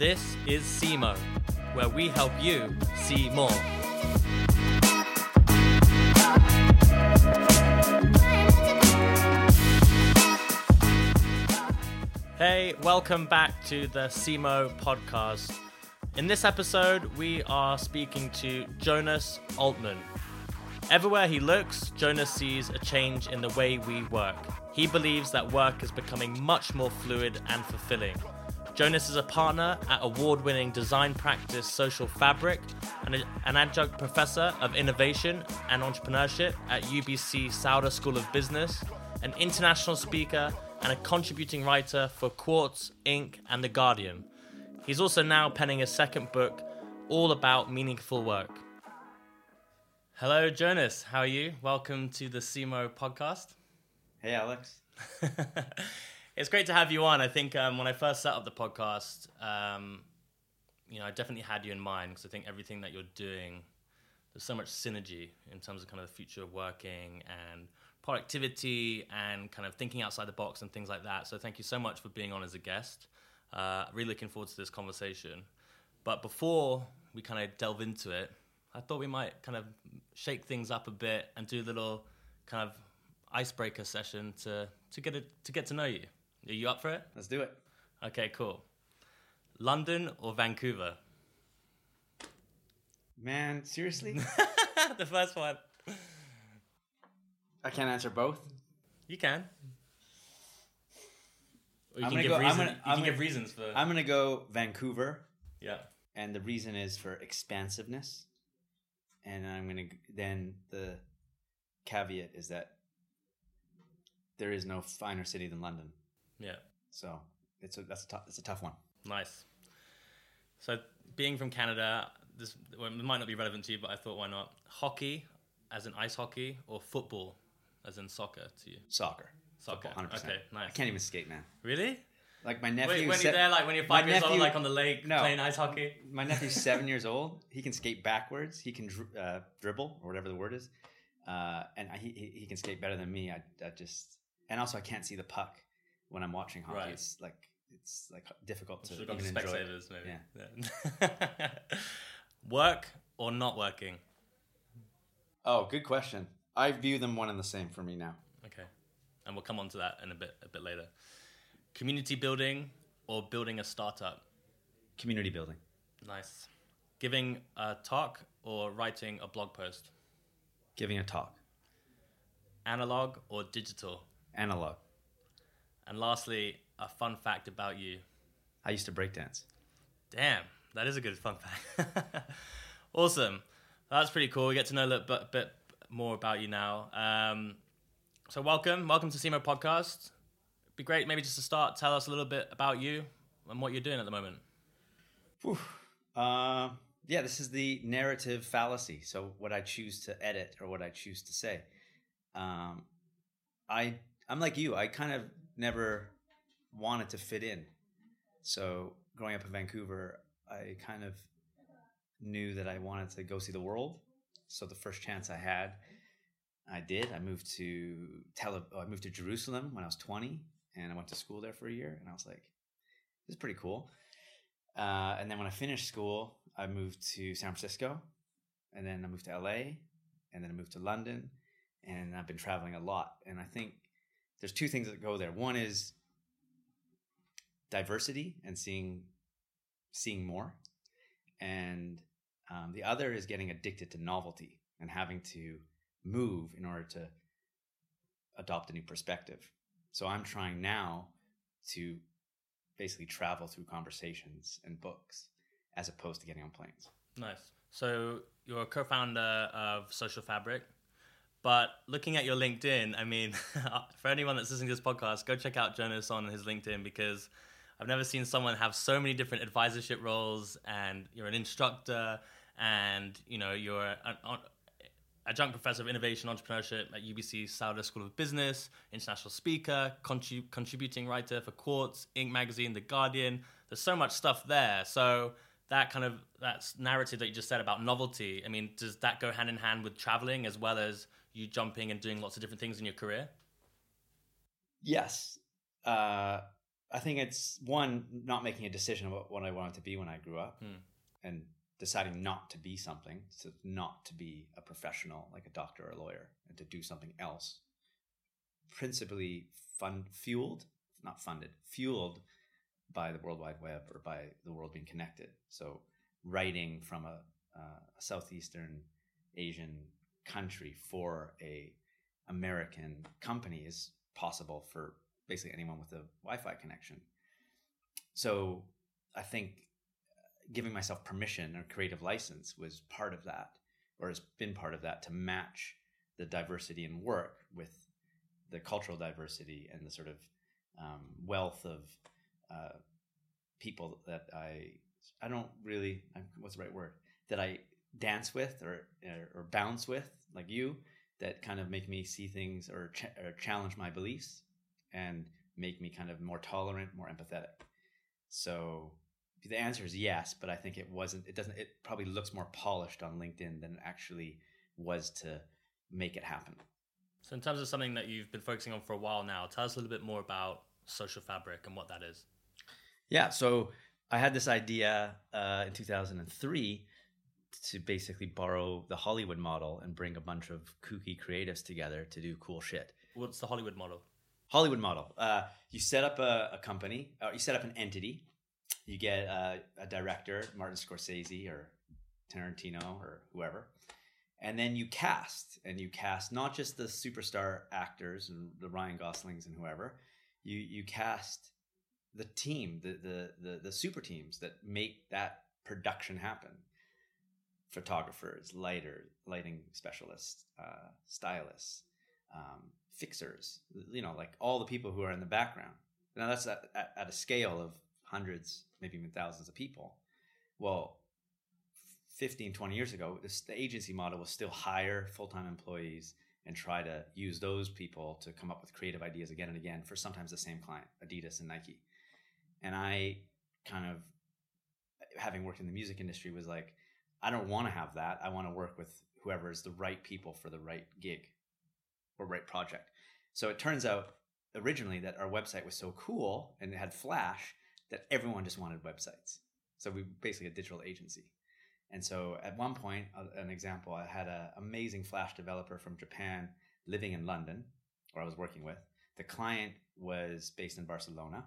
This is SEMO, where we help you see more. Hey, welcome back to the SEMO podcast. In this episode, we are speaking to Jonas Altman. Everywhere he looks, Jonas sees a change in the way we work. He believes that work is becoming much more fluid and fulfilling. Jonas is a partner at award winning design practice Social Fabric and an adjunct professor of innovation and entrepreneurship at UBC Sauder School of Business, an international speaker, and a contributing writer for Quartz, Inc., and The Guardian. He's also now penning a second book all about meaningful work. Hello, Jonas. How are you? Welcome to the SEMO podcast. Hey, Alex. it's great to have you on. I think um, when I first set up the podcast, um, you know, I definitely had you in mind because I think everything that you're doing, there's so much synergy in terms of kind of the future of working and productivity and kind of thinking outside the box and things like that. So thank you so much for being on as a guest. Uh, really looking forward to this conversation. But before we kind of delve into it, I thought we might kind of shake things up a bit and do a little kind of icebreaker session to to get a, to get to know you. Are you up for it? Let's do it. Okay, cool. London or Vancouver? Man, seriously? the first one. I can't answer both. You can. Or you I'm can gonna give go- I'm gonna- you I'm can give gonna- reasons for I'm gonna go Vancouver, yeah. and the reason is for expansiveness. And I'm gonna then the caveat is that there is no finer city than London. Yeah. So it's a that's a tough it's a tough one. Nice. So, being from Canada, this well, it might not be relevant to you, but I thought why not? Hockey, as in ice hockey, or football, as in soccer to you? Soccer. Soccer. Football, 100%. Okay, nice. I can't even skate, man. Really? Like my nephew. Wait, when you're there, like when you're five years old, like on the lake No. playing ice hockey? My nephew's seven years old. He can skate backwards. He can dri- uh, dribble or whatever the word is, uh, and I, he he he can skate better than me. I, I just and also I can't see the puck when I'm watching hockey. Right. It's like it's like difficult to Should even gone to enjoy. it. Specsavers, maybe. Yeah. Work or not working? Oh, good question. I view them one and the same for me now. Okay, and we'll come on to that in a bit a bit later. Community building or building a startup? Community building. Nice. Giving a talk or writing a blog post? Giving a talk. Analog or digital? Analog. And lastly, a fun fact about you. I used to breakdance. Damn, that is a good fun fact. awesome. That's pretty cool. We get to know a little bit, bit more about you now. Um, so welcome, welcome to SEMO Podcast. It'd be great maybe just to start, tell us a little bit about you and what you're doing at the moment. Uh, yeah, this is the narrative fallacy. So what I choose to edit or what I choose to say. Um, I I'm like you. I kind of never wanted to fit in. So growing up in Vancouver, I kind of knew that I wanted to go see the world. So the first chance I had, I did. I moved to Tel Aviv, I moved to Jerusalem when I was 20, and I went to school there for a year. And I was like, this is pretty cool. Uh, and then when I finished school, I moved to San Francisco, and then I moved to LA, and then I moved to London, and I've been traveling a lot. And I think there's two things that go there. One is diversity and seeing seeing more, and um, the other is getting addicted to novelty and having to move in order to adopt a new perspective. So I'm trying now to basically travel through conversations and books as opposed to getting on planes. Nice. So you're a co-founder of Social Fabric, but looking at your LinkedIn, I mean, for anyone that's listening to this podcast, go check out Jonas on his LinkedIn because I've never seen someone have so many different advisorship roles, and you're an instructor, and you know you're an, adjunct professor of innovation entrepreneurship at UBC Sauder School of Business, international speaker, contrib- contributing writer for Quartz, Inc. magazine, The Guardian. There's so much stuff there. So that kind of that narrative that you just said about novelty. I mean, does that go hand in hand with traveling as well as you jumping and doing lots of different things in your career? Yes. Uh, I think it's one not making a decision about what I wanted to be when I grew up, Hmm. and deciding not to be something, so not to be a professional like a doctor or a lawyer, and to do something else. Principally fund fueled, not funded, fueled by the World Wide Web or by the world being connected. So writing from a, uh, a southeastern Asian country for a American company is possible for basically anyone with a Wi-Fi connection. So I think giving myself permission or creative license was part of that, or has been part of that to match the diversity in work with the cultural diversity and the sort of um, wealth of uh, people that I I don't really what's the right word that I dance with or or bounce with like you that kind of make me see things or, ch- or challenge my beliefs and make me kind of more tolerant, more empathetic. So the answer is yes, but I think it wasn't. It doesn't. It probably looks more polished on LinkedIn than it actually was to make it happen. So, in terms of something that you've been focusing on for a while now, tell us a little bit more about social fabric and what that is. Yeah. So I had this idea uh, in 2003 to basically borrow the Hollywood model and bring a bunch of kooky creatives together to do cool shit. What's the Hollywood model? Hollywood model. Uh, you set up a, a company, or you set up an entity. You get a, a director, Martin Scorsese or Tarantino or whoever, and then you cast, and you cast not just the superstar actors and the Ryan Goslings and whoever. You you cast the team, the the the, the super teams that make that production happen. Photographers, lighter, lighting specialists, uh, stylists, um, fixers, you know, like all the people who are in the background. Now that's at, at, at, a scale of hundreds, maybe even thousands of people. Well, 15, 20 years ago, this, the agency model was still hire full-time employees and try to use those people to come up with creative ideas again and again for sometimes the same client, Adidas and Nike. And I kind of, having worked in the music industry, was like, I don't want to have that. I want to work with whoever is the right people for the right gig or right project. So it turns out originally that our website was so cool and it had Flash that everyone just wanted websites. So we basically a digital agency. And so at one point, uh, an example, I had an amazing Flash developer from Japan living in London, where I was working with. The client was based in Barcelona,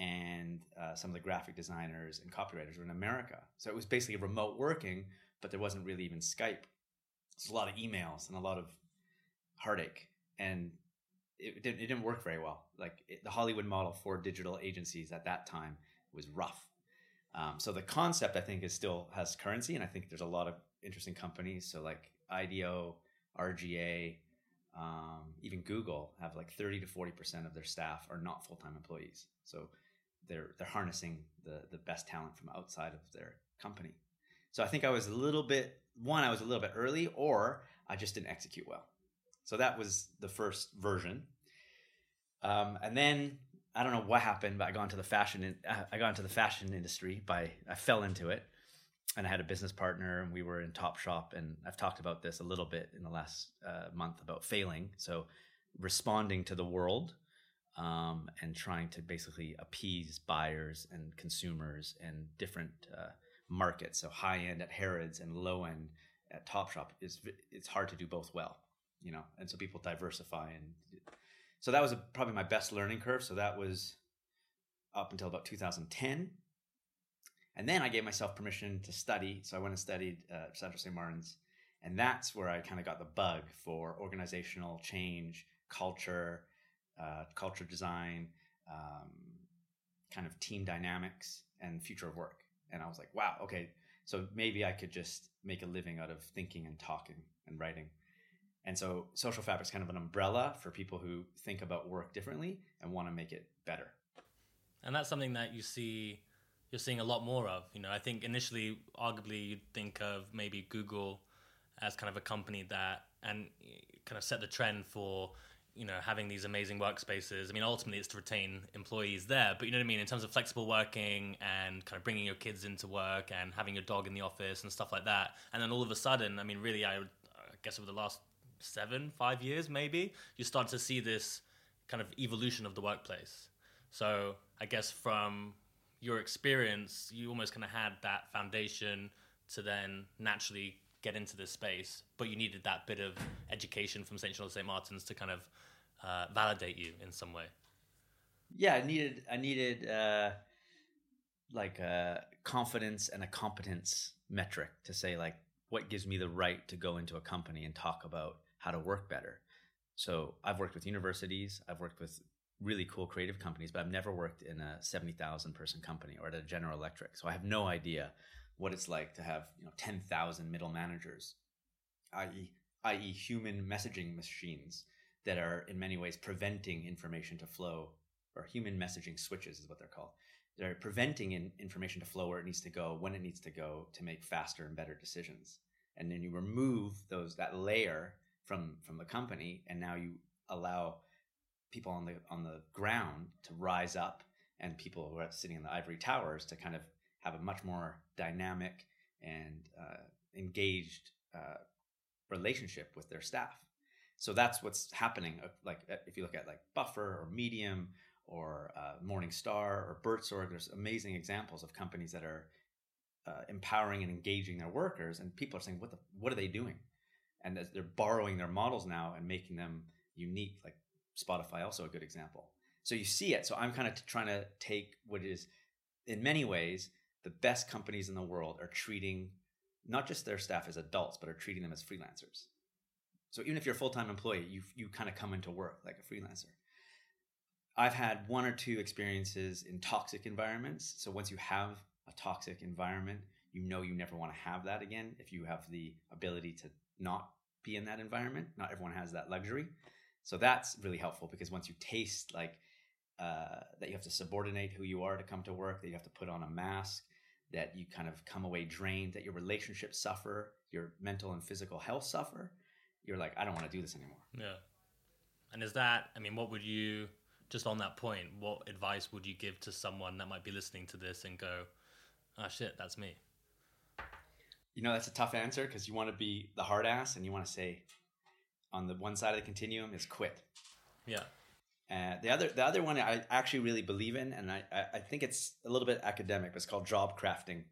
and uh, some of the graphic designers and copywriters were in America. So it was basically remote working, but there wasn't really even Skype. It's a lot of emails and a lot of heartache, and it didn't, it didn't work very well. Like it, the Hollywood model for digital agencies at that time was rough. Um, so the concept, I think, is still has currency, and I think there's a lot of interesting companies. So like IDEO, RGA, um, even Google have like 30 to 40 percent of their staff are not full time employees. So they're they're harnessing the the best talent from outside of their company. So I think I was a little bit one, I was a little bit early, or I just didn't execute well. So that was the first version. Um, and then I don't know what happened, but I got into the fashion. In, I got into the fashion industry by I fell into it, and I had a business partner, and we were in Topshop. And I've talked about this a little bit in the last uh, month about failing. So responding to the world um, and trying to basically appease buyers and consumers and different uh, markets. So high end at Harrods and low end at Topshop is it's hard to do both well, you know. And so people diversify and so that was a, probably my best learning curve. So that was up until about 2010. And then I gave myself permission to study. So I went and studied uh, Central St. Martin's. And that's where I kind of got the bug for organizational change, culture, uh, culture design, um, kind of team dynamics, and future of work. And I was like, wow, okay, so maybe I could just make a living out of thinking and talking and writing. And so social fabric is kind of an umbrella for people who think about work differently and want to make it better. And that's something that you see you're seeing a lot more of. You know, I think initially arguably you'd think of maybe Google as kind of a company that and kind of set the trend for you know having these amazing workspaces. I mean ultimately it's to retain employees there but you know what i mean? In terms of flexible working and kind of bringing your kids into work and having your dog in the office and stuff like that. And then all of a sudden i mean really i, I guess over the last seven, five years maybe, you start to see this kind of evolution of the workplace. So I guess from your experience, you almost kind of had that foundation to then naturally get into this space, but you needed that bit of education from St. Charles St. Martin's to kind of uh, validate you in some way. Yeah, I needed I needed uh, like a confidence and a competence metric to say like what gives me the right to go into a company and talk about how to work better. So I've worked with universities, I've worked with really cool creative companies, but I've never worked in a 70,000 person company or at a General Electric. So I have no idea what it's like to have, you know, 10,000 middle managers, i.e. i.e. human messaging machines that are in many ways preventing information to flow or human messaging switches is what they're called. They're preventing in, information to flow where it needs to go, when it needs to go to make faster and better decisions. And then you remove those that layer from from the company, and now you allow people on the on the ground to rise up, and people who are sitting in the ivory towers to kind of have a much more dynamic and uh, engaged uh, relationship with their staff. So that's what's happening. Uh, like uh, if you look at like Buffer or Medium or uh, Morningstar or Buurtzorg, there's amazing examples of companies that are uh, empowering and engaging their workers, and people are saying, "What the? What are they doing?" And they're borrowing their models now and making them unique. Like Spotify, also a good example. So you see it. So I'm kind of trying to take what is, in many ways, the best companies in the world are treating not just their staff as adults, but are treating them as freelancers. So even if you're a full time employee, you you kind of come into work like a freelancer. I've had one or two experiences in toxic environments. So once you have a toxic environment, you know you never want to have that again if you have the ability to not be in that environment. Not everyone has that luxury. So that's really helpful because once you taste like uh, that you have to subordinate who you are to come to work, that you have to put on a mask, that you kind of come away drained, that your relationships suffer, your mental and physical health suffer, you're like, I don't want to do this anymore. Yeah. And is that, I mean, what would you, just on that point, what advice would you give to someone that might be listening to this and go, ah, oh, shit, that's me? You know, that's a tough answer because you want to be the hard ass and you want to say, on the one side of the continuum is quit. Yeah. Uh, the other the other one I actually really believe in, and I, I think it's a little bit academic, but it's called job crafting,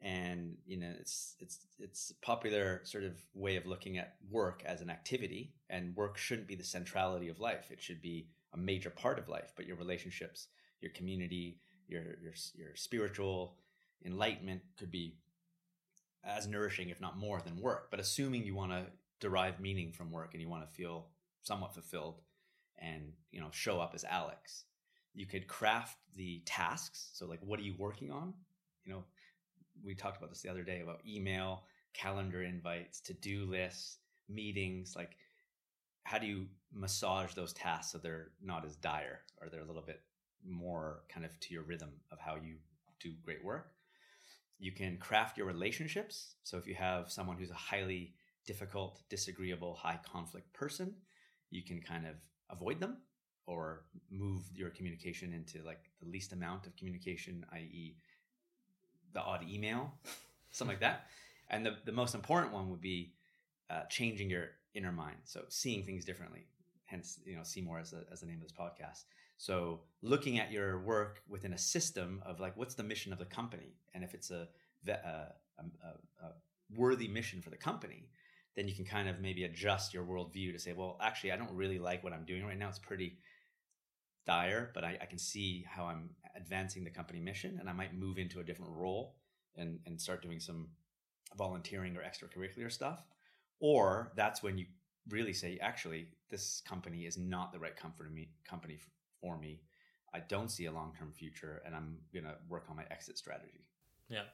and you know it's it's it's a popular sort of way of looking at work as an activity, and work shouldn't be the centrality of life. It should be a major part of life, but your relationships, your community, your your your spiritual enlightenment could be as nourishing, if not more, than work. But assuming you want to derive meaning from work and you want to feel somewhat fulfilled and you know show up as alex. You could craft the tasks. So like what are you working on? You know we talked about this the other day about email calendar invites to-do lists meetings. Like how do you massage those tasks so they're not as dire or they're a little bit more kind of to your rhythm of how you do great work? You can craft your relationships. So if you have someone who's a highly difficult, disagreeable, high conflict person, you can kind of avoid them or move your communication into like the least amount of communication, i.e., the odd email, something like that. And the, the most important one would be uh, changing your inner mind. So seeing things differently. Hence, you know, see more as, a, as the name of this podcast. So looking at your work within a system of like, what's the mission of the company? And if it's a, a, a, a worthy mission for the company, then you can kind of maybe adjust your worldview to say, well, actually, I don't really like what I'm doing right now. It's pretty dire, but I, I, can see how I'm advancing the company mission, and I might move into a different role and and start doing some volunteering or extracurricular stuff. Or that's when you really say, actually, this company is not the right comfort me, company for me. I don't see a long term future, and I'm gonna work on my exit strategy. Yeah.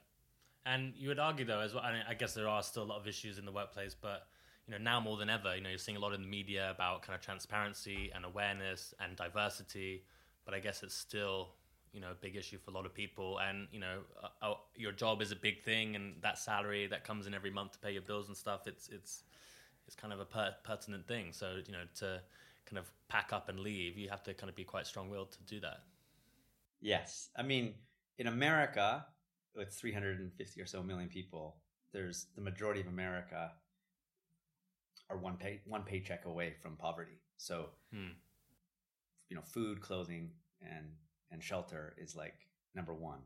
And you would argue, though, as well. I, mean, I guess there are still a lot of issues in the workplace, but you know now more than ever, you know, you're seeing a lot in the media about kind of transparency and awareness and diversity. But I guess it's still you know a big issue for a lot of people. And you know, uh, uh, your job is a big thing, and that salary that comes in every month to pay your bills and stuff. It's it's it's kind of a per- pertinent thing. So you know to kind of pack up and leave, you have to kind of be quite strong willed to do that. Yes, I mean in America, with 350 or so million people, there's the majority of America are one pay one paycheck away from poverty. So, hmm. you know, food, clothing, and and shelter is like number one.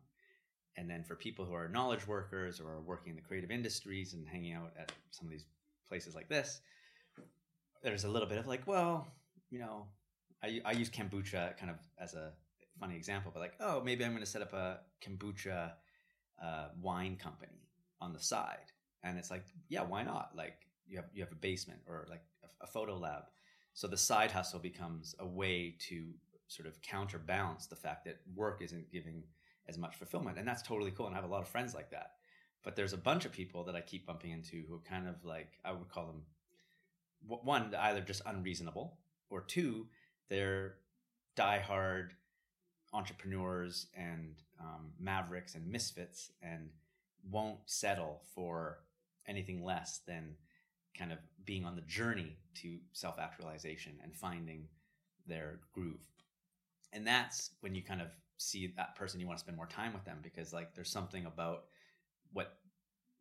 And then for people who are knowledge workers or are working in the creative industries and hanging out at some of these places like this, there's a little bit of like, well, you know, I, I use kombucha kind of as a funny example, but like, oh, maybe I'm going to set up a kombucha uh, wine company on the side, and it's like, yeah, why not? Like, you have you have a basement or like a, a photo lab, so the side hustle becomes a way to sort of counterbalance the fact that work isn't giving as much fulfillment, and that's totally cool. And I have a lot of friends like that. But there's a bunch of people that I keep bumping into who are kind of like I would call them one either just unreasonable or two they're diehard entrepreneurs and um, mavericks and misfits and won't settle for anything less than kind of being on the journey to self actualization and finding their groove. And that's when you kind of see that person you want to spend more time with them because like there's something about what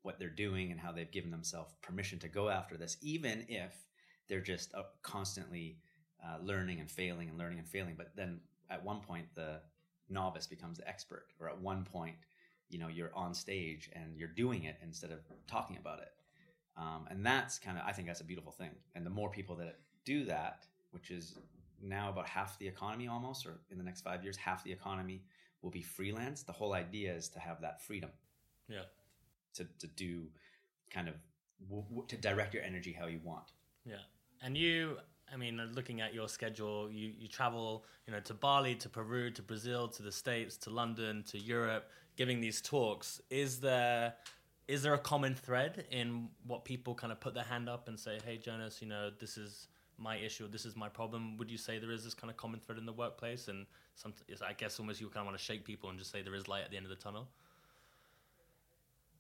what they're doing and how they've given themselves permission to go after this even if they're just uh, constantly uh, learning and failing and learning and failing but then at one point the novice becomes the expert or at one point you know you're on stage and you're doing it instead of talking about it. Um, and that's kind of i think that's a beautiful thing. And the more people that do that which is now about half the economy almost or in the next five years half the economy will be freelance the whole idea is to have that freedom. Yeah. To, to do kind of to direct your energy how you want. Yeah. And you I mean, uh, looking at your schedule, you, you travel, you know, to Bali, to Peru, to Brazil, to the States, to London, to Europe, giving these talks. Is there is there a common thread in what people kind of put their hand up and say, "Hey, Jonas, you know, this is my issue, this is my problem"? Would you say there is this kind of common thread in the workplace? And some, I guess almost you kind of want to shake people and just say there is light at the end of the tunnel.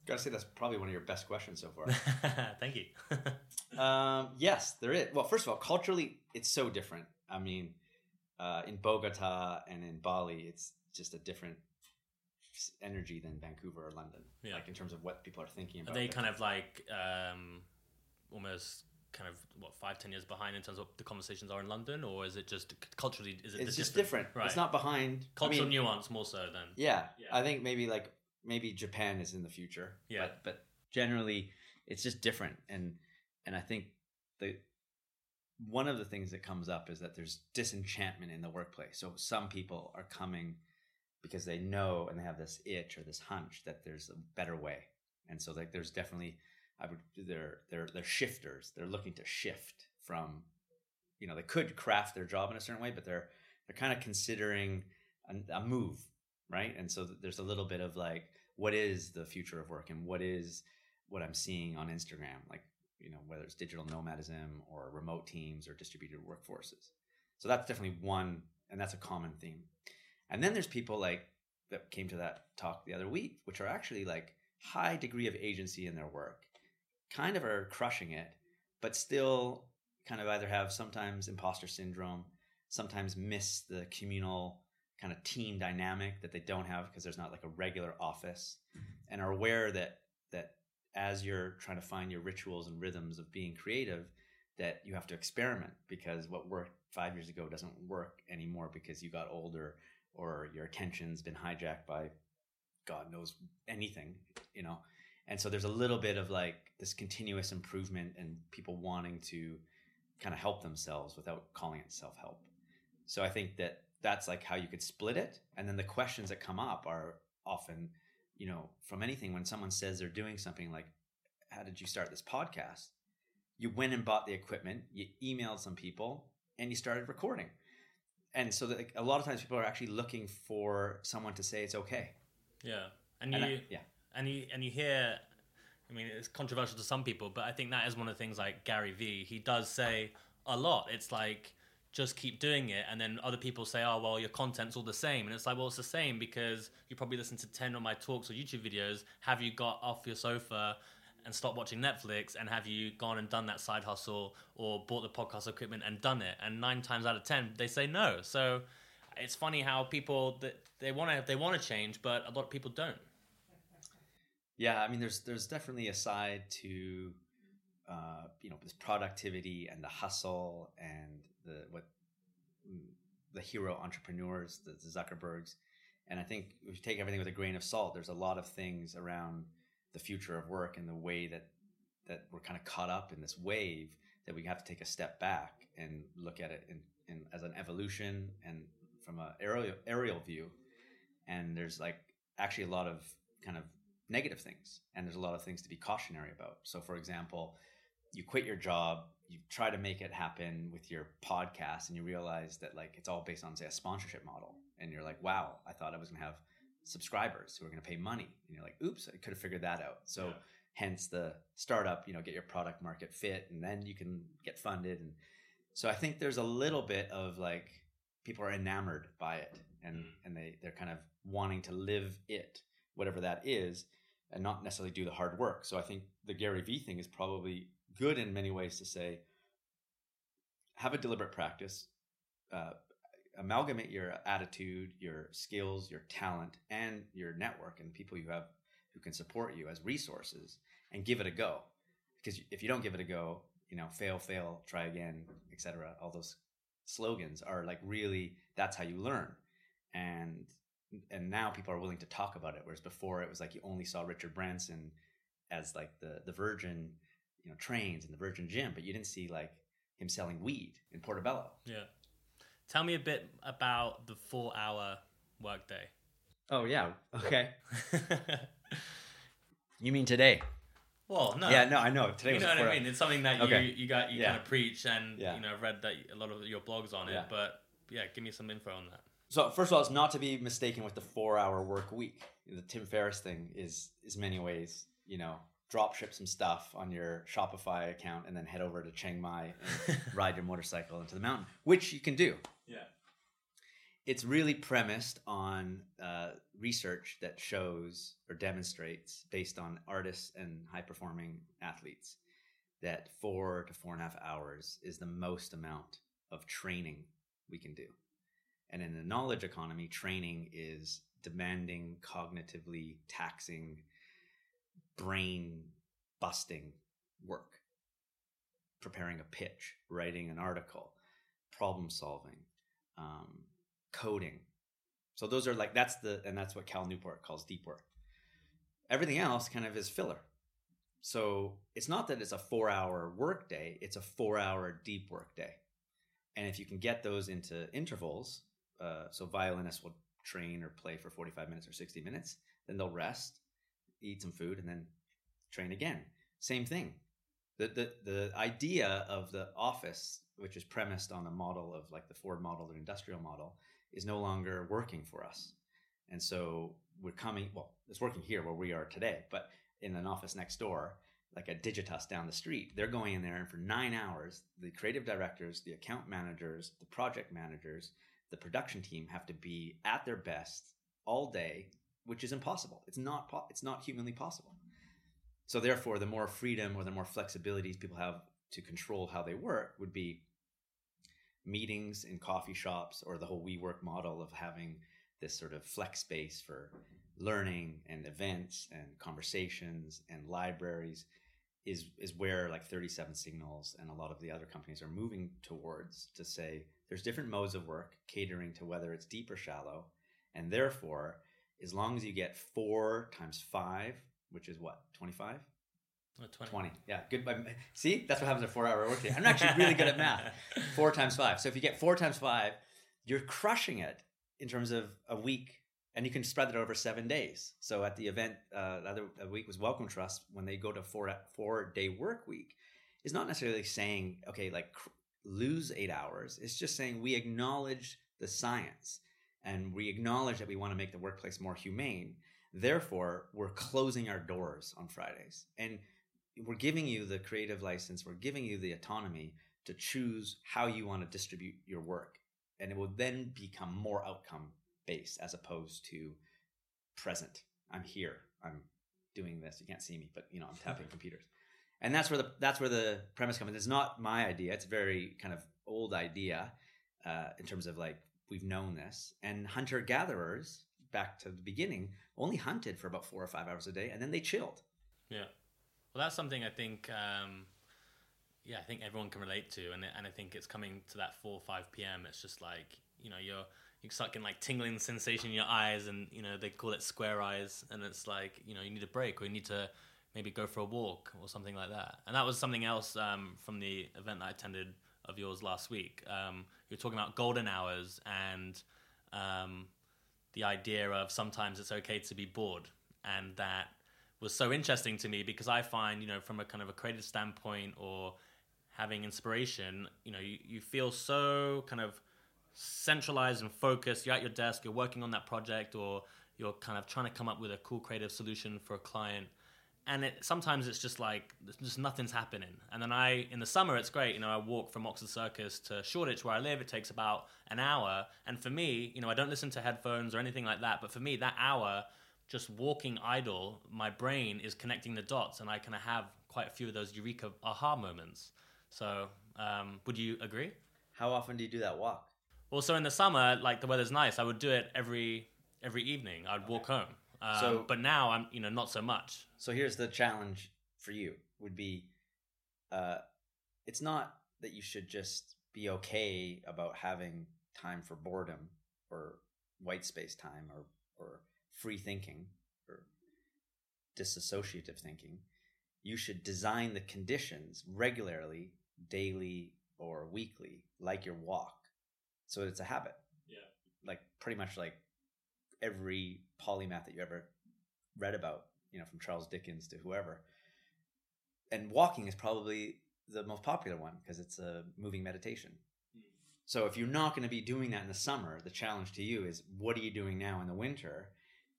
Gotta say that's probably one of your best questions so far. Thank you. um, yes, there is. Well, first of all, culturally, it's so different. I mean, uh, in Bogota and in Bali, it's just a different energy than Vancouver or London. Yeah. Like in terms of what people are thinking about. Are they kind of like um, almost kind of what five ten years behind in terms of what the conversations are in London, or is it just culturally? Is it it's just different? Right. It's not behind cultural I mean, nuance more so than. Yeah, yeah, I think maybe like maybe Japan is in the future. Yeah. But, but generally, it's just different, and and I think the one of the things that comes up is that there's disenchantment in the workplace. So some people are coming because they know and they have this itch or this hunch that there's a better way, and so like there's definitely I would they're they're they're shifters. They're looking to shift from, you know, they could craft their job in a certain way, but they're they're kind of considering a, a move right? And so there's a little bit of like, what is the future of work and what is what I'm seeing on Instagram, like, you know, whether it's digital nomadism or remote teams or distributed workforces. So that's definitely one, and that's a common theme. And then there's people like that came to that talk the other week, which are actually like high degree of agency in their work, kind of are crushing it, but still kind of either have sometimes imposter syndrome, sometimes miss the communal kind of team dynamic that they don't have because there's not like a regular office and are aware that that as you're trying to find your rituals and rhythms of being creative that you have to experiment because what worked five years ago doesn't work anymore because you got older or your attention's been hijacked by god knows anything you know? And so there's a little bit of like this continuous improvement and people wanting to kind of help themselves without calling it self-help so i think that that's like how you could split it. And then the questions that come up are often, you know, from anything when someone says they're doing something like, how did you start this podcast? You went and bought the equipment, you emailed some people, and you started recording. And so that, like, a lot of times people are actually looking for someone to say it's okay. Yeah. And, and you, I, yeah. And you, and you hear, I mean, it's controversial to some people, but I think that is one of the things like Gary Vee, he does say a lot. It's like, just keep doing it and then other people say oh well your content's all the same. And it's like well it's the same because you probably listen to 10 of my talks or youtube videos. Have you got off your sofa and stopped watching netflix? And have you gone and done that side hustle or bought the podcast equipment and done it? And nine times out of ten they say no. So it's funny how people that they want to they want to change but a lot of people don't. Yeah i mean there's there's definitely a side to uh, you know this productivity and the hustle and the what mm, the hero entrepreneurs, the, the Zuckerbergs. And I think if you take everything with a grain of salt, there's a lot of things around the future of work and the way that that we're kind of caught up in this wave that we have to take a step back and look at it in, in as an evolution and from a aerial aerial view. And there's like actually a lot of kind of negative things, and there's a lot of things to be cautionary about. So, for example, you quit your job, you try to make it happen with your podcast, and you realize that like it's all based on say a sponsorship model, and you're like, wow, I thought I was gonna have subscribers who are going to pay money and you're like oops i could have figured that out so yeah. hence the startup you know get your product market fit and then you can get funded and so i think there's a little bit of like people are enamored by it and mm. and they they're kind of wanting to live it whatever that is and not necessarily do the hard work so i think the gary vee thing is probably good in many ways to say have a deliberate practice uh, amalgamate your attitude, your skills, your talent, and your network and people you have who can support you as resources and give it a go. Because if you don't give it a go, you know, fail, fail, try again, etc. All those slogans are like really that's how you learn. And and now people are willing to talk about it. Whereas before it was like you only saw Richard Branson as like the the Virgin, you know, trains and the Virgin gym, but you didn't see like him selling weed in Portobello. Yeah. Tell me a bit about the four hour workday. Oh, yeah. Okay. you mean today? Well, no. Yeah, no, I know. Today you know what I mean. It's something that okay. you you got you yeah. kind of preach, and yeah. you know, I've read that a lot of your blogs on it. Yeah. But yeah, give me some info on that. So first of all, it's not to be mistaken with the four-hour work week. The Tim Ferriss thing is is many ways, you know, drop ship some stuff on your Shopify account and then head over to Chiang Mai and ride your motorcycle into the mountain, which you can do. Yeah. It's really premised on uh, research that shows or demonstrates, based on artists and high performing athletes, that four to four and a half hours is the most amount of training we can do. And in the knowledge economy, training is demanding, cognitively taxing, brain busting work. Preparing a pitch, writing an article, problem solving, um, coding. So those are like that's the and that's what Cal Newport calls deep work. Everything else kind of is filler. So it's not that it's a four hour work day, it's a four hour deep work day. And if you can get those into intervals, uh, so violinists will train or play for 45 minutes or 60 minutes, then they'll rest, eat some food, and then train again. Same thing. The, the, the idea of the office, which is premised on the model of like the Ford model, the industrial model, is no longer working for us. And so we're coming, well, it's working here where we are today, but in an office next door, like a Digitas down the street, they're going in there and for nine hours, the creative directors, the account managers, the project managers, the production team have to be at their best all day, which is impossible. It's not, po- it's not humanly possible. So therefore, the more freedom or the more flexibilities people have to control how they work would be meetings in coffee shops or the whole WeWork model of having this sort of flex space for learning and events and conversations and libraries is is where like 37 signals and a lot of the other companies are moving towards to say there's different modes of work catering to whether it's deep or shallow and therefore as long as you get 4 times 5 which is what 25 20. 20. Yeah, good. See, that's what happens at four hour workday. I'm actually really good at math. Four times five. So if you get four times five, you're crushing it in terms of a week, and you can spread it over seven days. So at the event, uh, the other week was Wellcome Trust when they go to four four day work week, is not necessarily saying okay, like cr- lose eight hours. It's just saying we acknowledge the science and we acknowledge that we want to make the workplace more humane. Therefore, we're closing our doors on Fridays and we're giving you the creative license, we're giving you the autonomy to choose how you want to distribute your work. And it will then become more outcome based as opposed to present. I'm here. I'm doing this. You can't see me, but you know, I'm tapping computers. And that's where the that's where the premise comes in. It's not my idea. It's a very kind of old idea uh, in terms of like we've known this. And hunter gatherers back to the beginning only hunted for about four or five hours a day, and then they chilled. Yeah. Well, that's something I think um, yeah, I think everyone can relate to, and and I think it's coming to that four or five p.m. It's just like you know you're you start getting like tingling sensation in your eyes, and you know they call it square eyes, and it's like you know you need a break or you need to maybe go for a walk or something like that. And that was something else um, from the event that I attended of yours last week. Um, you were talking about golden hours and um, the idea of sometimes it's okay to be bored, and that was so interesting to me because I find you know from a kind of a creative standpoint or having inspiration, you know, you, you feel so kind of centralized and focused. You're at your desk, you're working on that project, or you're kind of trying to come up with a cool creative solution for a client. And it sometimes it's just like just nothing's happening. And then I in the summer it's great. You know, I walk from Oxford Circus to Shoreditch where I live. It takes about an hour. And for me, you know, I don't listen to headphones or anything like that. But for me, that hour, just walking idle, my brain is connecting the dots, and I kind of have quite a few of those eureka aha moments. So, um, would you agree? How often do you do that walk? Well, so in the summer, like the weather's nice, I would do it every every evening. I'd walk home. Um, So- but now I'm, you know, not so much. So here's the challenge for you would be uh it's not that you should just be okay about having time for boredom or white space time or or free thinking or disassociative thinking. You should design the conditions regularly, daily or weekly, like your walk. So it's a habit. Yeah. Like pretty much like every polymath that you ever read about, you know, from Charles Dickens to whoever. And walking is probably the most popular one because it's a moving meditation. So if you're not going to be doing that in the summer, the challenge to you is what are you doing now in the winter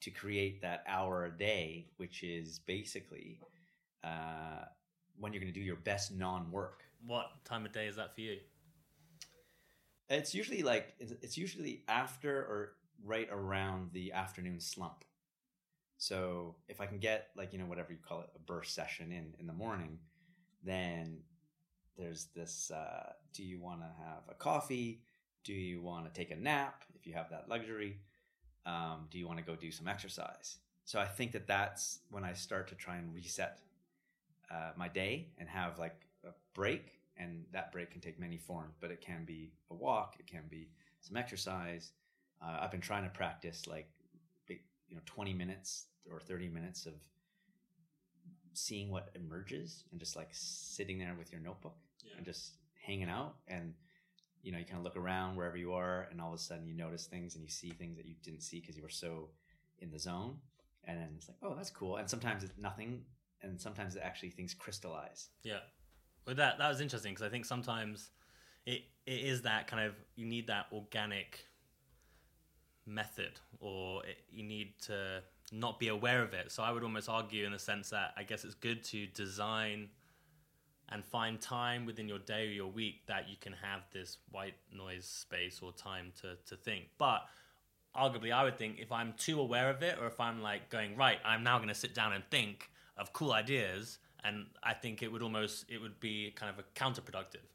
to create that hour a day, which is basically uh, when you're going to do your best non-work. What time of day is that for you? It's usually like it's it's usually after or right around the afternoon slump. So if I can get like you know whatever you call it a burst session in in the morning, then there's this. Uh, do you want to have a coffee? Do you want to take a nap if you have that luxury? Um, do you want to go do some exercise? So I think that that's when I start to try and reset uh, my day and have like a break and that break can take many forms but it can be a walk it can be some exercise uh, i've been trying to practice like you know 20 minutes or 30 minutes of seeing what emerges and just like sitting there with your notebook Yeah. and just hanging out and you know you kind of look around wherever you are and all of a sudden you notice things and you see things that you didn't see because you were so in the zone and then it's like oh that's cool and sometimes it's nothing and sometimes it actually things crystallize Yeah. Well, that that was interesting because I think sometimes it it is that kind of you need that organic method, or it, you need to not be aware of it. So I would almost argue in the sense that I guess it's good to design and find time within your day or your week that you can have this white noise space or time to to think. But arguably, I would think if I'm too aware of it, or if I'm like going right, I'm now going to sit down and think of cool ideas, and I think it would almost it would be kind of a counterproductive.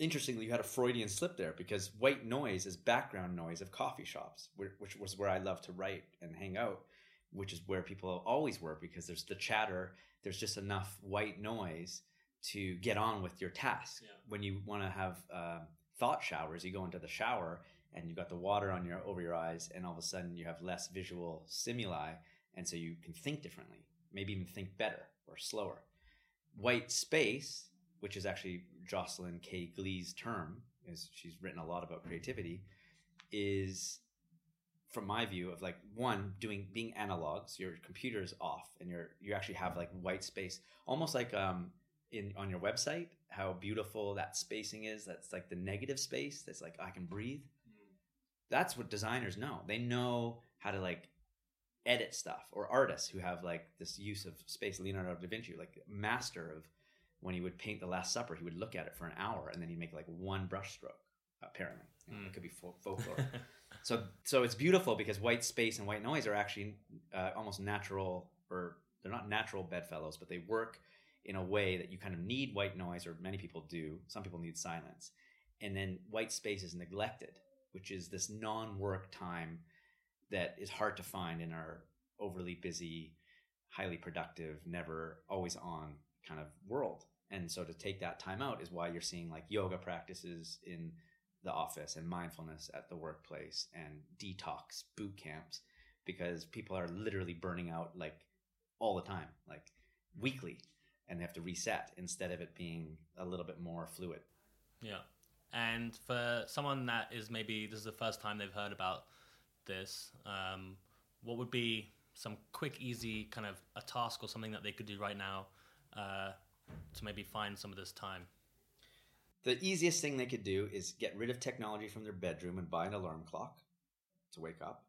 Interestingly, you had a Freudian slip there because white noise is background noise of coffee shops, which was where I love to write and hang out, which is where people always were because there's the chatter, there's just enough white noise to get on with your task. Yeah. When you want to have um thought showers, you go into the shower and you've got the water on your over your eyes, and all of a sudden you have less visual stimuli, and so you can think differently, maybe even think better or slower. White space which is actually Jocelyn K. Glei's term, as she's written a lot about creativity, is from my view of like one doing being analog, so your computer is off and you're you actually have like white space, almost like um in on your website how beautiful that spacing is. That's like the negative space. That's like I can breathe. That's what designers know. They know how to like edit stuff or artists who have like this use of space. Leonardo da Vinci, like master of when he would paint the Last Supper, he would look at it for an hour and then he'd make like one brush stroke. Apparently, Mm. it could be fol- folklore. so, so it's beautiful because white space and white noise are actually uh, almost natural, or they're not natural bedfellows, but they work in a way that you kind of need white noise, or many people do. Some people need silence, and then white space is neglected, which is this non-work time that is hard to find in our overly busy, highly productive, never always on kind of world. And so to take that time out is why you're seeing like yoga practices in the office and mindfulness at the workplace and detox boot camps because people are literally burning out like all the time, like weekly, and they have to reset instead of it being a little bit more fluid. Yeah. And for someone that is maybe this is the first time they've heard about this, um, what would be some quick, easy kind of a task or something that they could do right now uh, to maybe find some of this time? The easiest thing they could do is get rid of technology from their bedroom and buy an alarm clock to wake up.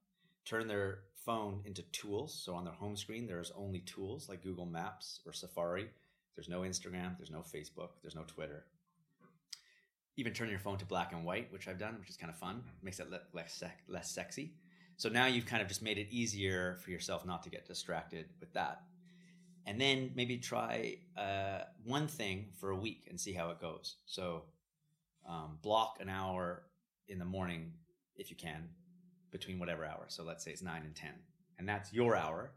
Turn their phone into tools. So on their home screen, there's only tools like Google Maps or Safari. There's no Instagram, there's no Facebook, there's no Twitter. Even turn your phone to black and white, which I've done, which is kind of fun. Makes it less sec- less sexy. So now you've kind of just made it easier for yourself not to get distracted with that. And then maybe try uh, one thing for a week and see how it goes. So um, block an hour in the morning if you can between whatever hour. So let's say it's nine and 10. And that's your hour.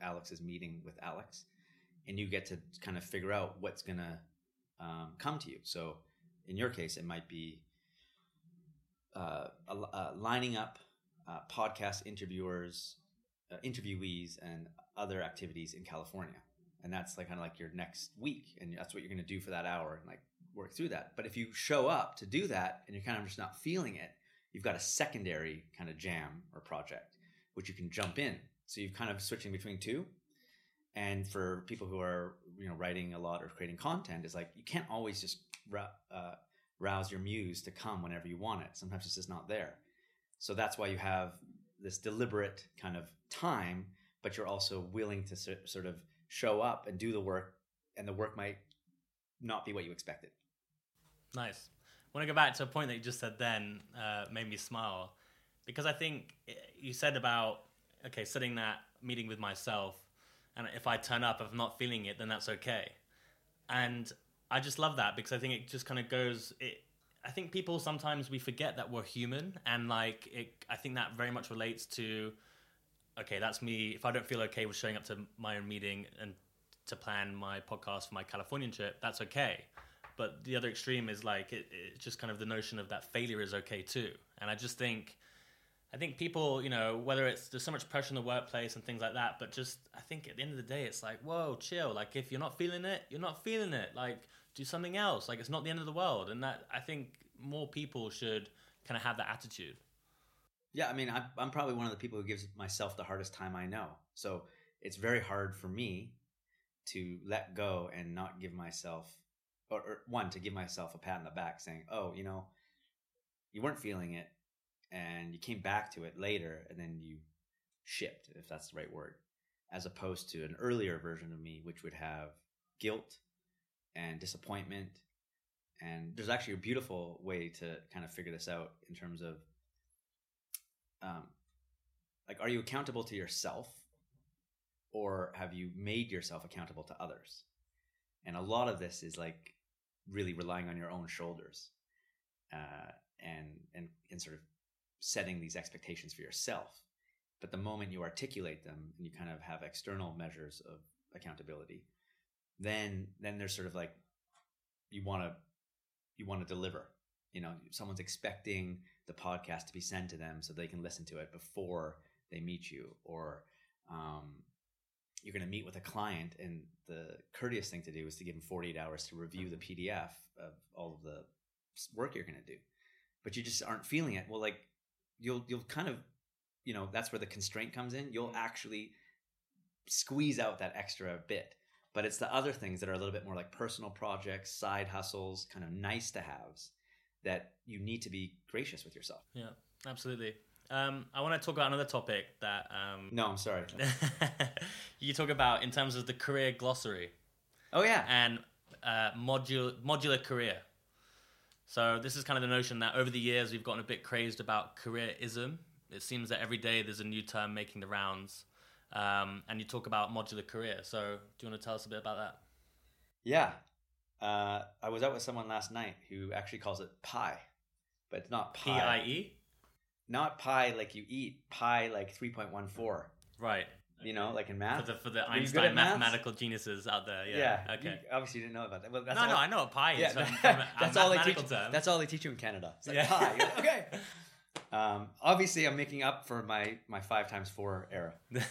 Alex is meeting with Alex. And you get to kind of figure out what's going to um, come to you. So in your case, it might be uh, uh, lining up uh, podcast interviewers, uh, interviewees, and other activities in California. And that's like kind of like your next week. And that's what you're going to do for that hour and like work through that. But if you show up to do that and you're kind of just not feeling it, you've got a secondary kind of jam or project which you can jump in. So you've kind of switching between two. And for people who are you know writing a lot or creating content, is like you can't always just uh, rouse your muse to come whenever you want it. Sometimes it's just not there. So that's why you have this deliberate kind of time, but you're also willing to sort of show up and do the work, and the work might not be what you expected. Nice. I want to go back to a point that you just said then, uh, made me smile, because I think eh, you said about okay, sitting that meeting with myself, and if I turn up, if I'm not feeling it, then that's okay. And I just love that because I think it just kind of goes. It, I think people sometimes we forget that we're human, and like it, I think that very much relates to. Okay, that's me. If I don't feel okay with showing up to my own meeting and to plan my podcast for my Californian trip, that's okay. But the other extreme is like it, it's just kind of the notion of that failure is okay too. And I just think I think people, you know, whether it's there's so much pressure in the workplace and things like that, but just I think at the end of the day, it's like, whoa, chill. Like if you're not feeling it, you're not feeling it. Like do something else. Like it's not the end of the world. And that I think more people should kind of have that attitude. Yeah, I mean, I'm, I'm probably one of the people who gives myself the hardest time I know. So it's very hard for me to let go and not give myself, or, or one, to give myself a pat on the back saying, oh, you know, you weren't feeling it and you came back to it later and then you shipped, if that's the right word, as opposed to an earlier version of me, which would have guilt and disappointment. And there's actually a beautiful way to kind of figure this out in terms of um, like, are you accountable to yourself or have you made yourself accountable to others? And a lot of this is like really relying on your own shoulders uh, and, and, and sort of setting these expectations for yourself. But the moment you articulate them and you kind of have external measures of accountability, then then there's sort of like you want to you want to deliver. You know, someone's expecting the podcast to be sent to them so they can listen to it before they meet you, or um, you're going to meet with a client, and the courteous thing to do is to give them 48 hours to review the PDF of all of the work you're going to do. But you just aren't feeling it. Well, like you'll you'll kind of you know that's where the constraint comes in. You'll actually squeeze out that extra bit. But it's the other things that are a little bit more like personal projects side hustles kind of nice to haves that you need to be gracious with yourself yeah absolutely um, I want to talk about another topic that. Um, no, I'm sorry. you talk about in terms of the career glossary. Oh yeah, and uh, modular modular career. So this is kind of the notion that over the years we've gotten a bit crazed about careerism. It seems that every day there's a new term making the rounds, um, and you talk about modular career. So do you want to tell us a bit about that? Yeah, uh, I was out with someone last night who actually calls it pie, but it's not pie. P I E. Not pie like you eat. Pie like three point one four. Right. You know, like in For math. the for the you good Einstein at maths? mathematical geniuses out there. Yeah. Okay. you- obviously, you didn't know about that. Well, that's no, all, no, I know what pi is. Yeah, from, from that's all they teach. mathematical term. That's all they teach you in Canada. It's like Yeah. pi. You're like, okay. Um, obviously, I'm making up for my my five times four era.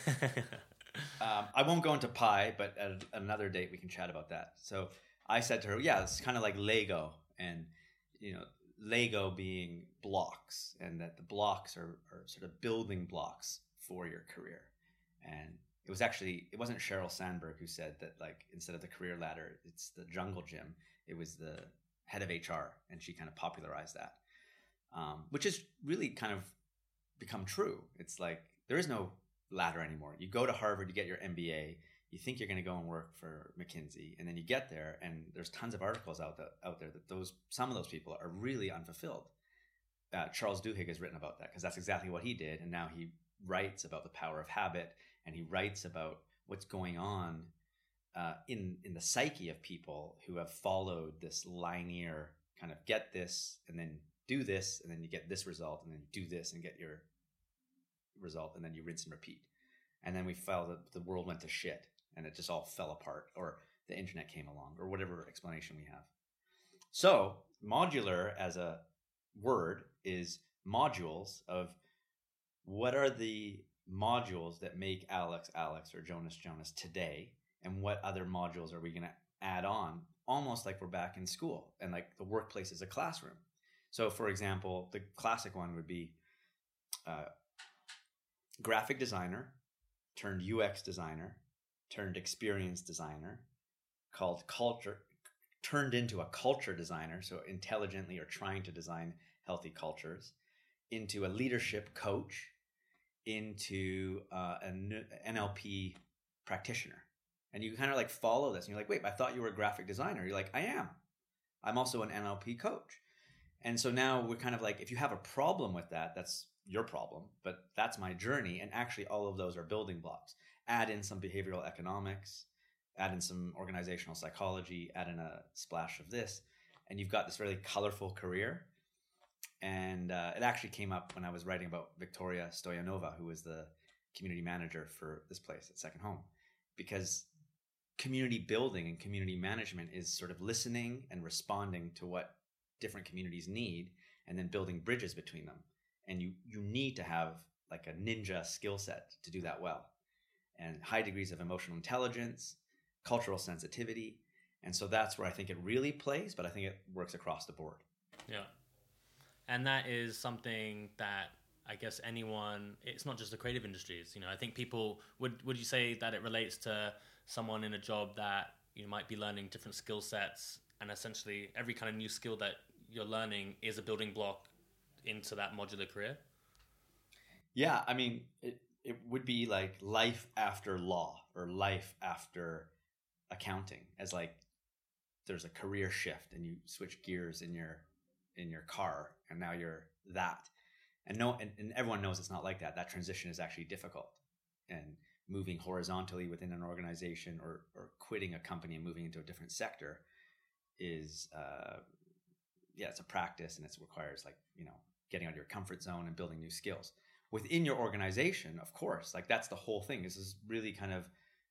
Um, I won't go into pi, but at another date we can chat about that. So I said to her, "Yeah, it's kind of like Lego, and you know, Lego being blocks, and that the blocks are, are sort of building blocks for your career." And it was actually it wasn't Sheryl Sandberg who said that like instead of the career ladder, it's the jungle gym. It was the head of HR, and she kind of popularized that, um, which has really kind of become true. It's like there is no ladder anymore. You go to Harvard, you get your MBA, you think you're going to go and work for McKinsey, and then you get there, and there's tons of articles out that, out there that those some of those people are really unfulfilled. Uh, Charles Duhigg has written about that because that's exactly what he did, and now he writes about the power of habit, and he writes about what's going on uh, in in the psyche of people who have followed this linear kind of get this and then do this and then you get this result and then you do this and get your result and then you rinse and repeat and then we felt that the world went to shit and it just all fell apart or the internet came along or whatever explanation we have. So modular as a word is modules of what are the modules that make alex alex or jonas jonas today and what other modules are we going to add on? Almost like we're back in school and like the workplace is a classroom. So for example the classic one would be uh, graphic designer turned ux designer turned experience designer called culture turned into a culture designer so intelligently or trying to design healthy cultures into a leadership coach into uh, an nlp practitioner. And you kind of like follow this and you're like wait i thought you were a graphic designer. You're like i am. I'm also an nlp coach. And so now we're kind of like if you have a problem with that that's your problem but that's my journey and actually all of those are building blocks add in some behavioral economics add in some organizational psychology add in a splash of this and you've got this really colorful career. And uh, it actually came up when i was writing about victoria stoyanova who was the community manager for this place at second home because community building and community management is sort of listening and responding to what different communities need and then building bridges between them. And you you need to have like a ninja skill set to do that well and high degrees of emotional intelligence cultural sensitivity and so that's where i think it really plays but i think it works across the board Yeah. And that is something that I guess anyone it's not just the creative industries, you know. I think people would would you say that it relates to someone in a job that you might be learning different skill sets and essentially every kind of new skill that you're learning is a building block into that modular career? Yeah, I mean, it it would be like life after law or life after accounting as like there's a career shift and you switch gears in your in your car and now you're that. And no and, and everyone knows it's not like that. That transition is actually difficult. And moving horizontally within an organization or or quitting a company and moving into a different sector is uh yeah, it's a practice and it requires like, you know, getting out of your comfort zone and building new skills within your organization, of course, like that's the whole thing. This is really kind of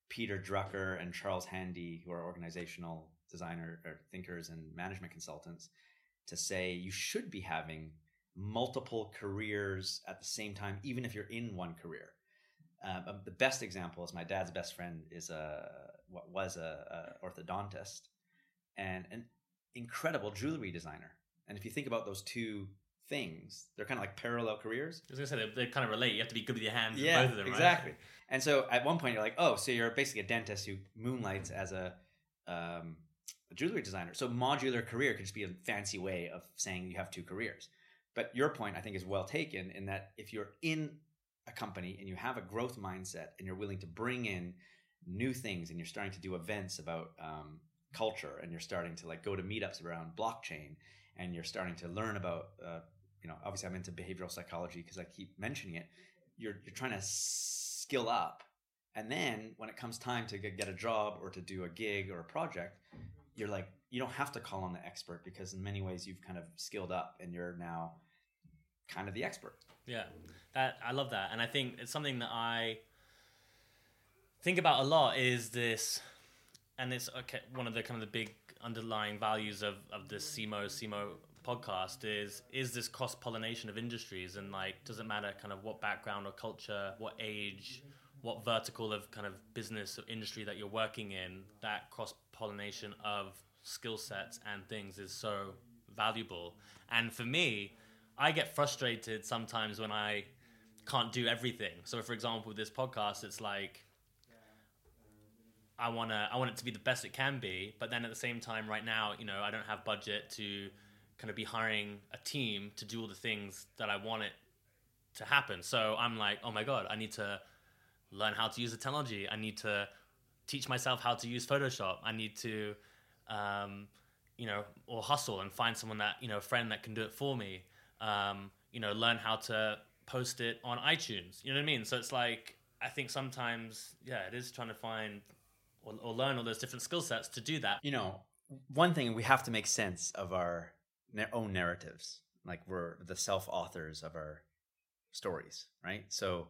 Peter Drucker and Charles Handy, who are organizational designer or thinkers and management consultants, to say you should be having multiple careers at the same time, even if you're in one career. Um, the best example is my dad's best friend is a what was a, a orthodontist and an incredible jewelry designer. And if you think about those two things, they're kind of like parallel careers. I was gonna say they, they kind of relate. You have to be good with your hands. Yeah, in both of them, right? exactly. And so at one point you're like, oh, so you're basically a dentist who moonlights as a, um, a jewelry designer. So modular career could just be a fancy way of saying you have two careers. But your point, I think, is well taken in that if you're in a company and you have a growth mindset and you're willing to bring in new things and you're starting to do events about um, culture and you're starting to like go to meetups around blockchain and you're starting to learn about uh, you know obviously i'm into behavioral psychology because i keep mentioning it you're you're trying to skill up and then when it comes time to get, a job or to do a gig or a project you're like you don't have to call on the expert because in many ways you've kind of skilled up and you're now kind of the expert Yeah, that I love that, and I think it's something that I think about a lot is this, and it's okay. One of the kind of the big underlying values of of this SEMO SEMO podcast is is this cross pollination of industries and like doesn't matter kind of what background or culture, what age, what vertical of kind of business or industry that you're working in, that cross pollination of skill sets and things is so valuable. And for me, I get frustrated sometimes when I can't do everything. So, for example, with this podcast, it's like I wanna I want it to be the best it can be, but then at the same time, right now, you know, I don't have budget to kind of be hiring a team to do all the things that I want it to happen. So I'm like, oh my god, I need to learn how to use the technology. I need to teach myself how to use Photoshop. I need to, um, you know, or hustle and find someone that you know, a friend that can do it for me. Um, you know, learn how to post it on iTunes. You know what I mean? So it's like I think sometimes, yeah, it is trying to find or, or learn all those different skill sets to do that. You know, one thing we have to make sense of our na- own narratives. Like we're the self authors of our stories, right? So,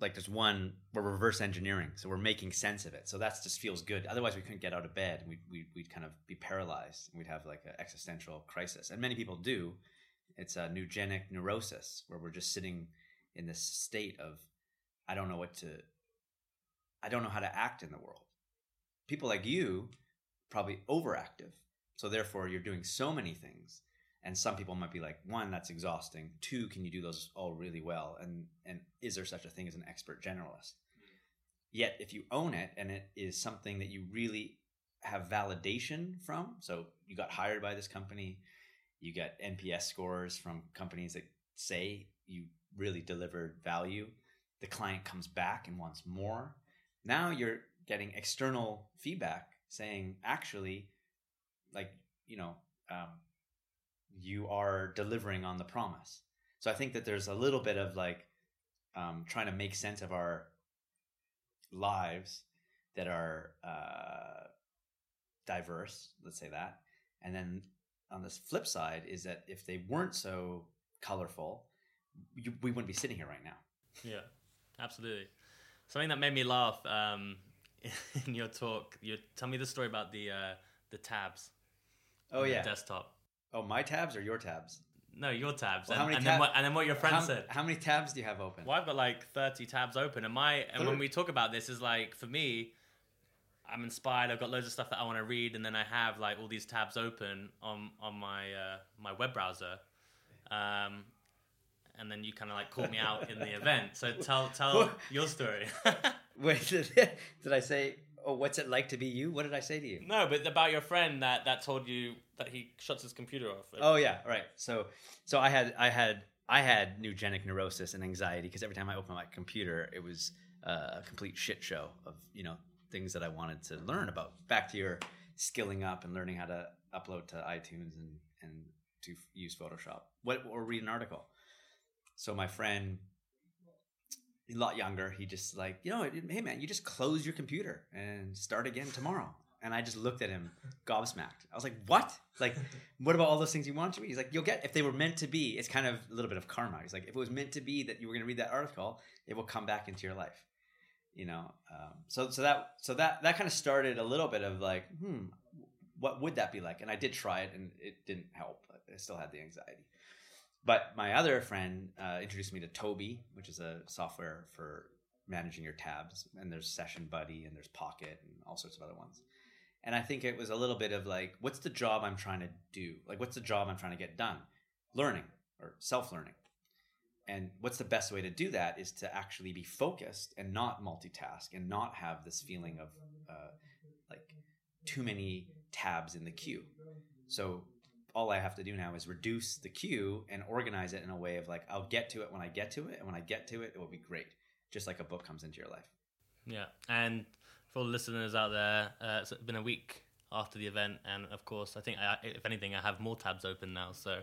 like, there's one we're reverse engineering, so we're making sense of it. So that just feels good. Otherwise, we couldn't get out of bed. We'd we'd, we'd kind of be paralyzed. And we'd have like an existential crisis, and many people do. It's a neurogenic neurosis where we're just sitting in this state of I don't know what to I don't know how to act in the world. People like you probably overactive. So therefore you're doing so many things. And some people might be like, one, that's exhausting. Two, can you do those all really well? And and is there such a thing as an expert generalist? Hmm. Yet if you own it and it is something that you really have validation from, so you got hired by this company, you get NPS scores from companies that say you really delivered value. The client comes back and wants more. Now you're getting external feedback saying, actually, like, you know, um, you are delivering on the promise. So I think that there's a little bit of like um, trying to make sense of our lives that are uh, diverse, let's say that. And then on this flip side is that if they weren't so colorful, you, we wouldn't be sitting here right now. Yeah, absolutely. Something that made me laugh um, in your talk. You tell me the story about the uh, the tabs. Oh yeah, desktop. Oh, my tabs or your tabs? No, your tabs. Well, and, how many and tab- then what, and then what your friend how, said. How many tabs do you have open? Well, I've got like thirty tabs open, and my and when we talk about this, is like for me, I'm inspired. I've got loads of stuff that I want to read, and then I have like all these tabs open on on my uh, my web browser. Um, and then you kind of like called me out in the event. So tell tell your story. Wait, did, did I say? Oh, what's it like to be you? What did I say to you? no, but about your friend that that told you that he shuts his computer off. Oh yeah, right. So so I had I had I had neurogenic neurosis and anxiety because every time I opened my computer, it was uh, a complete shit show of you know things that I wanted to learn about. Back to your skilling up and learning how to upload to iTunes and and to use Photoshop. What or read an article. So my friend, a lot younger, he just like you know, hey man, you just close your computer and start again tomorrow. And I just looked at him gobsmacked. I was like, "What? Like, what about all those things you want to be?" He's like, "You'll get if they were meant to be. It's kind of a little bit of karma." He's like, "If it was meant to be that you were going to read that article, it will come back into your life." You know, um, so so that so that that kind of started a little bit of like, hmm, what would that be like? And I did try it, and it didn't help. I still had the anxiety. But my other friend uh, introduced me to Toby, which is a software for managing your tabs. And there's Session Buddy, and there's Pocket, and all sorts of other ones. And I think it was a little bit of like, what's the job I'm trying to do? Like, what's the job I'm trying to get done? Learning or self learning. And what's the best way to do that is to actually be focused and not multitask and not have this feeling of uh, like too many tabs in the queue. So all I have to do now is reduce the queue and organize it in a way of like I'll get to it when I get to it, and when I get to it, it will be great. Just like a book comes into your life. Yeah, and for all the listeners out there, uh, it's been a week after the event, and of course, I think I, if anything, I have more tabs open now. So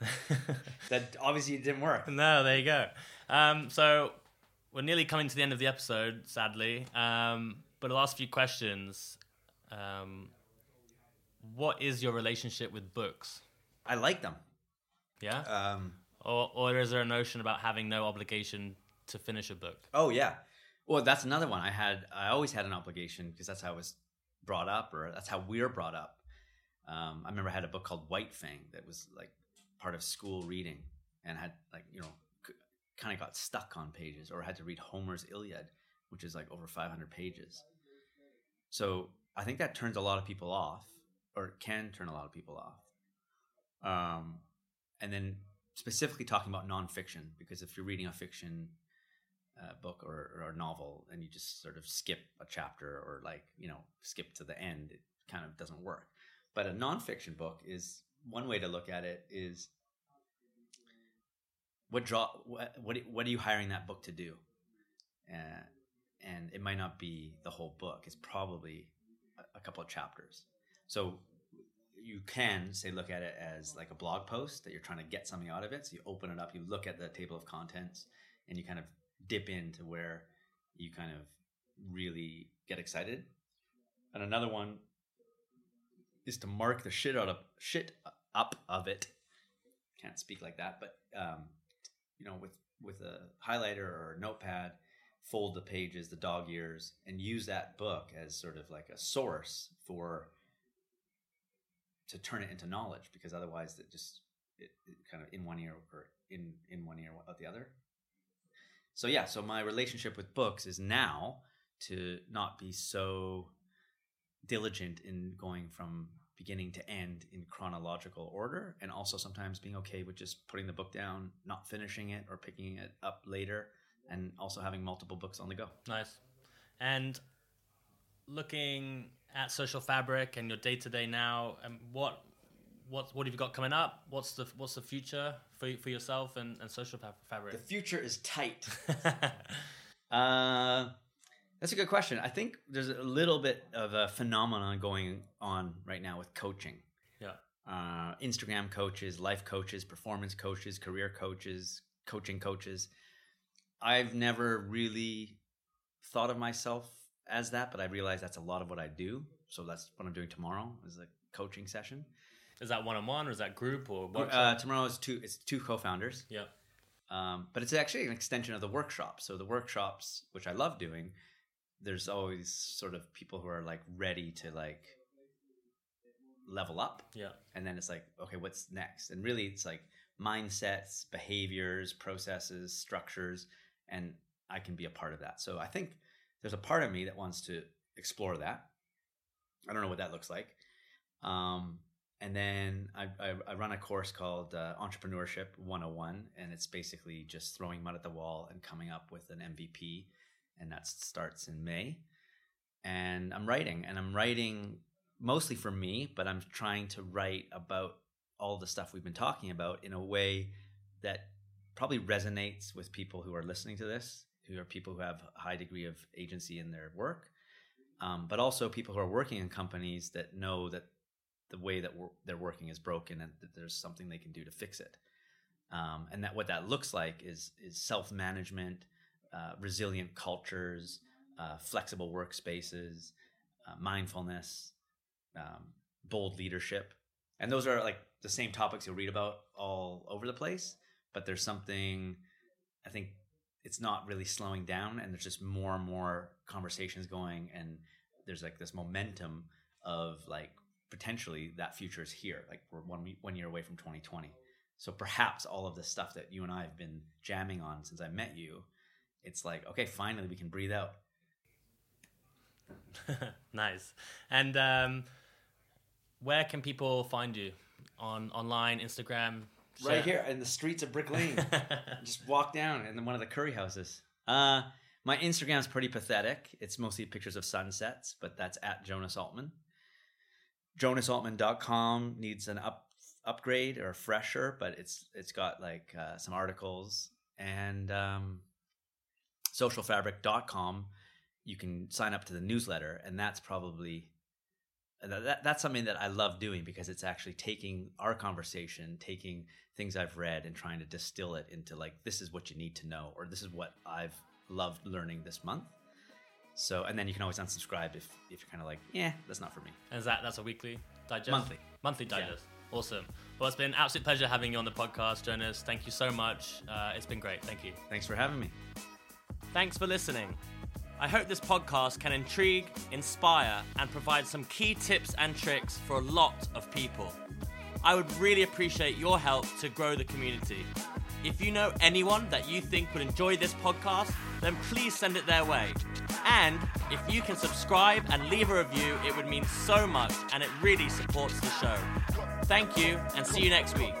That obviously didn't work. no, there you go. Um, so we're nearly coming to the end of the episode, sadly. Um, but the last few questions. Um, what is your relationship with books? I like them. Yeah, Um, or or is there a notion about having no obligation to finish a book? oh yeah. Well, that's another one. I had I always had an obligation because that's how I was brought up, or that's how we're brought up. Um, I remember I had a book called White Fang that was like part of school reading, and had like you know kind of got stuck on pages, or had to read Homer's Iliad, which is like over 500 pages. So I think that turns a lot of people off, or can turn a lot of people off. Um, and then specifically talking about nonfiction, because if you're reading a fiction uh, book or, or a novel and you just sort of skip a chapter or like you know skip to the end, it kind of doesn't work. But a nonfiction book is one way to look at it is what draw what what, what are you hiring that book to do? Uh, and it might not be the whole book. It's probably a, a couple of chapters. So you can say look at it as like a blog post that you're trying to get something out of it. So you open it up, you look at the table of contents, and you kind of dip into where you kind of really get excited. And another one is to mark the shit out of shit up of it. Can't speak like that, but um, you know, with with a highlighter or a notepad, fold the pages, the dog ears, and use that book as sort of like a source for to turn it into knowledge because otherwise it just it, it kind of in one ear or in in one ear out the other so yeah so my relationship with books is now to not be so diligent in going from beginning to end in chronological order and also sometimes being okay with just putting the book down not finishing it or picking it up later and also having multiple books on the go Nice. And looking at social fabric and your day to day now, and what what what have you got coming up? What's the what's the future for for yourself and, and social Fabric? the future is tight Uh, that's a good question. I think there's a little bit of a phenomenon going on right now with coaching. yeah. Uh, Instagram coaches, life coaches, performance coaches, career coaches, coaching coaches. I've never really thought of myself as that, but I realize that's a lot of what I do. So that's what I'm doing tomorrow is a coaching session. Is that one on one or is that group or Uh, tomorrow is two. It's two co-founders. yeah. Um, but it's actually an extension of the workshop. So the workshops, which I love doing, there's always sort of people who are like ready to like level up, Yeah. and then it's like, okay, what's next? And really, it's like mindsets, behaviors, processes, structures, and I can be a part of that. So I think there's a part of me that wants to explore that. I don't know what that looks like. Um, and then I, I, I run a course called uh, Entrepreneurship 101, and it's basically just throwing mud at the wall and coming up with an MVP. And that starts in May. And I'm writing, and I'm writing mostly for me, but I'm trying to write about all the stuff we've been talking about in a way that probably resonates with people who are listening to this, who are people who have a high degree of agency in their work, um, but also people who are working in companies that know that the way that they're working is broken and that there's something they can do to fix it. Um, and that what that looks like is is self management, uh, resilient cultures, uh, flexible workspaces, uh, mindfulness, um, bold leadership, and those are like the same topics you'll read about all over the place. But there's something I think it's not really slowing down, and there's just more and more conversations going, and there's like this momentum of like potentially that future is here. Like we're one one year away from 2020. So perhaps all of the stuff that you and I have been jamming on since I met you, it's like okay, finally we can breathe out. nice. And um, where can people find you? On online, Instagram? Right here in the streets of Brick Lane. just walk down in one of the curry houses. Uh, my Instagram's pretty pathetic. It's mostly pictures of sunsets, but that's at Jonas Altman. JonasAltman.com needs an up upgrade or a fresher, but it's it's got like uh, some articles and um, socialfabric.com. You can sign up to the newsletter, and that's probably that, that- that's something that I love doing because it's actually taking our conversation, taking things I've read, and trying to distill it into like this is what you need to know, or this is what I've loved learning this month. So, and then you can always unsubscribe if if you're kind of like, yeah, that's not for me. And is that that's a weekly digest? Monthly. Monthly Yeah. digest. Awesome. Well, it's been an absolute pleasure having you on the podcast, Jonas. Thank you so much. Uh, it's been great. Thank you. Thanks for having me. Thanks for listening. I hope this podcast can intrigue, inspire, and provide some key tips and tricks for a lot of people. I would really appreciate your help to grow the community. If you know anyone that you think would enjoy this podcast, then please send it their way. And if you can subscribe and leave a review, it would mean so much and it really supports the show. Thank you and see you next week.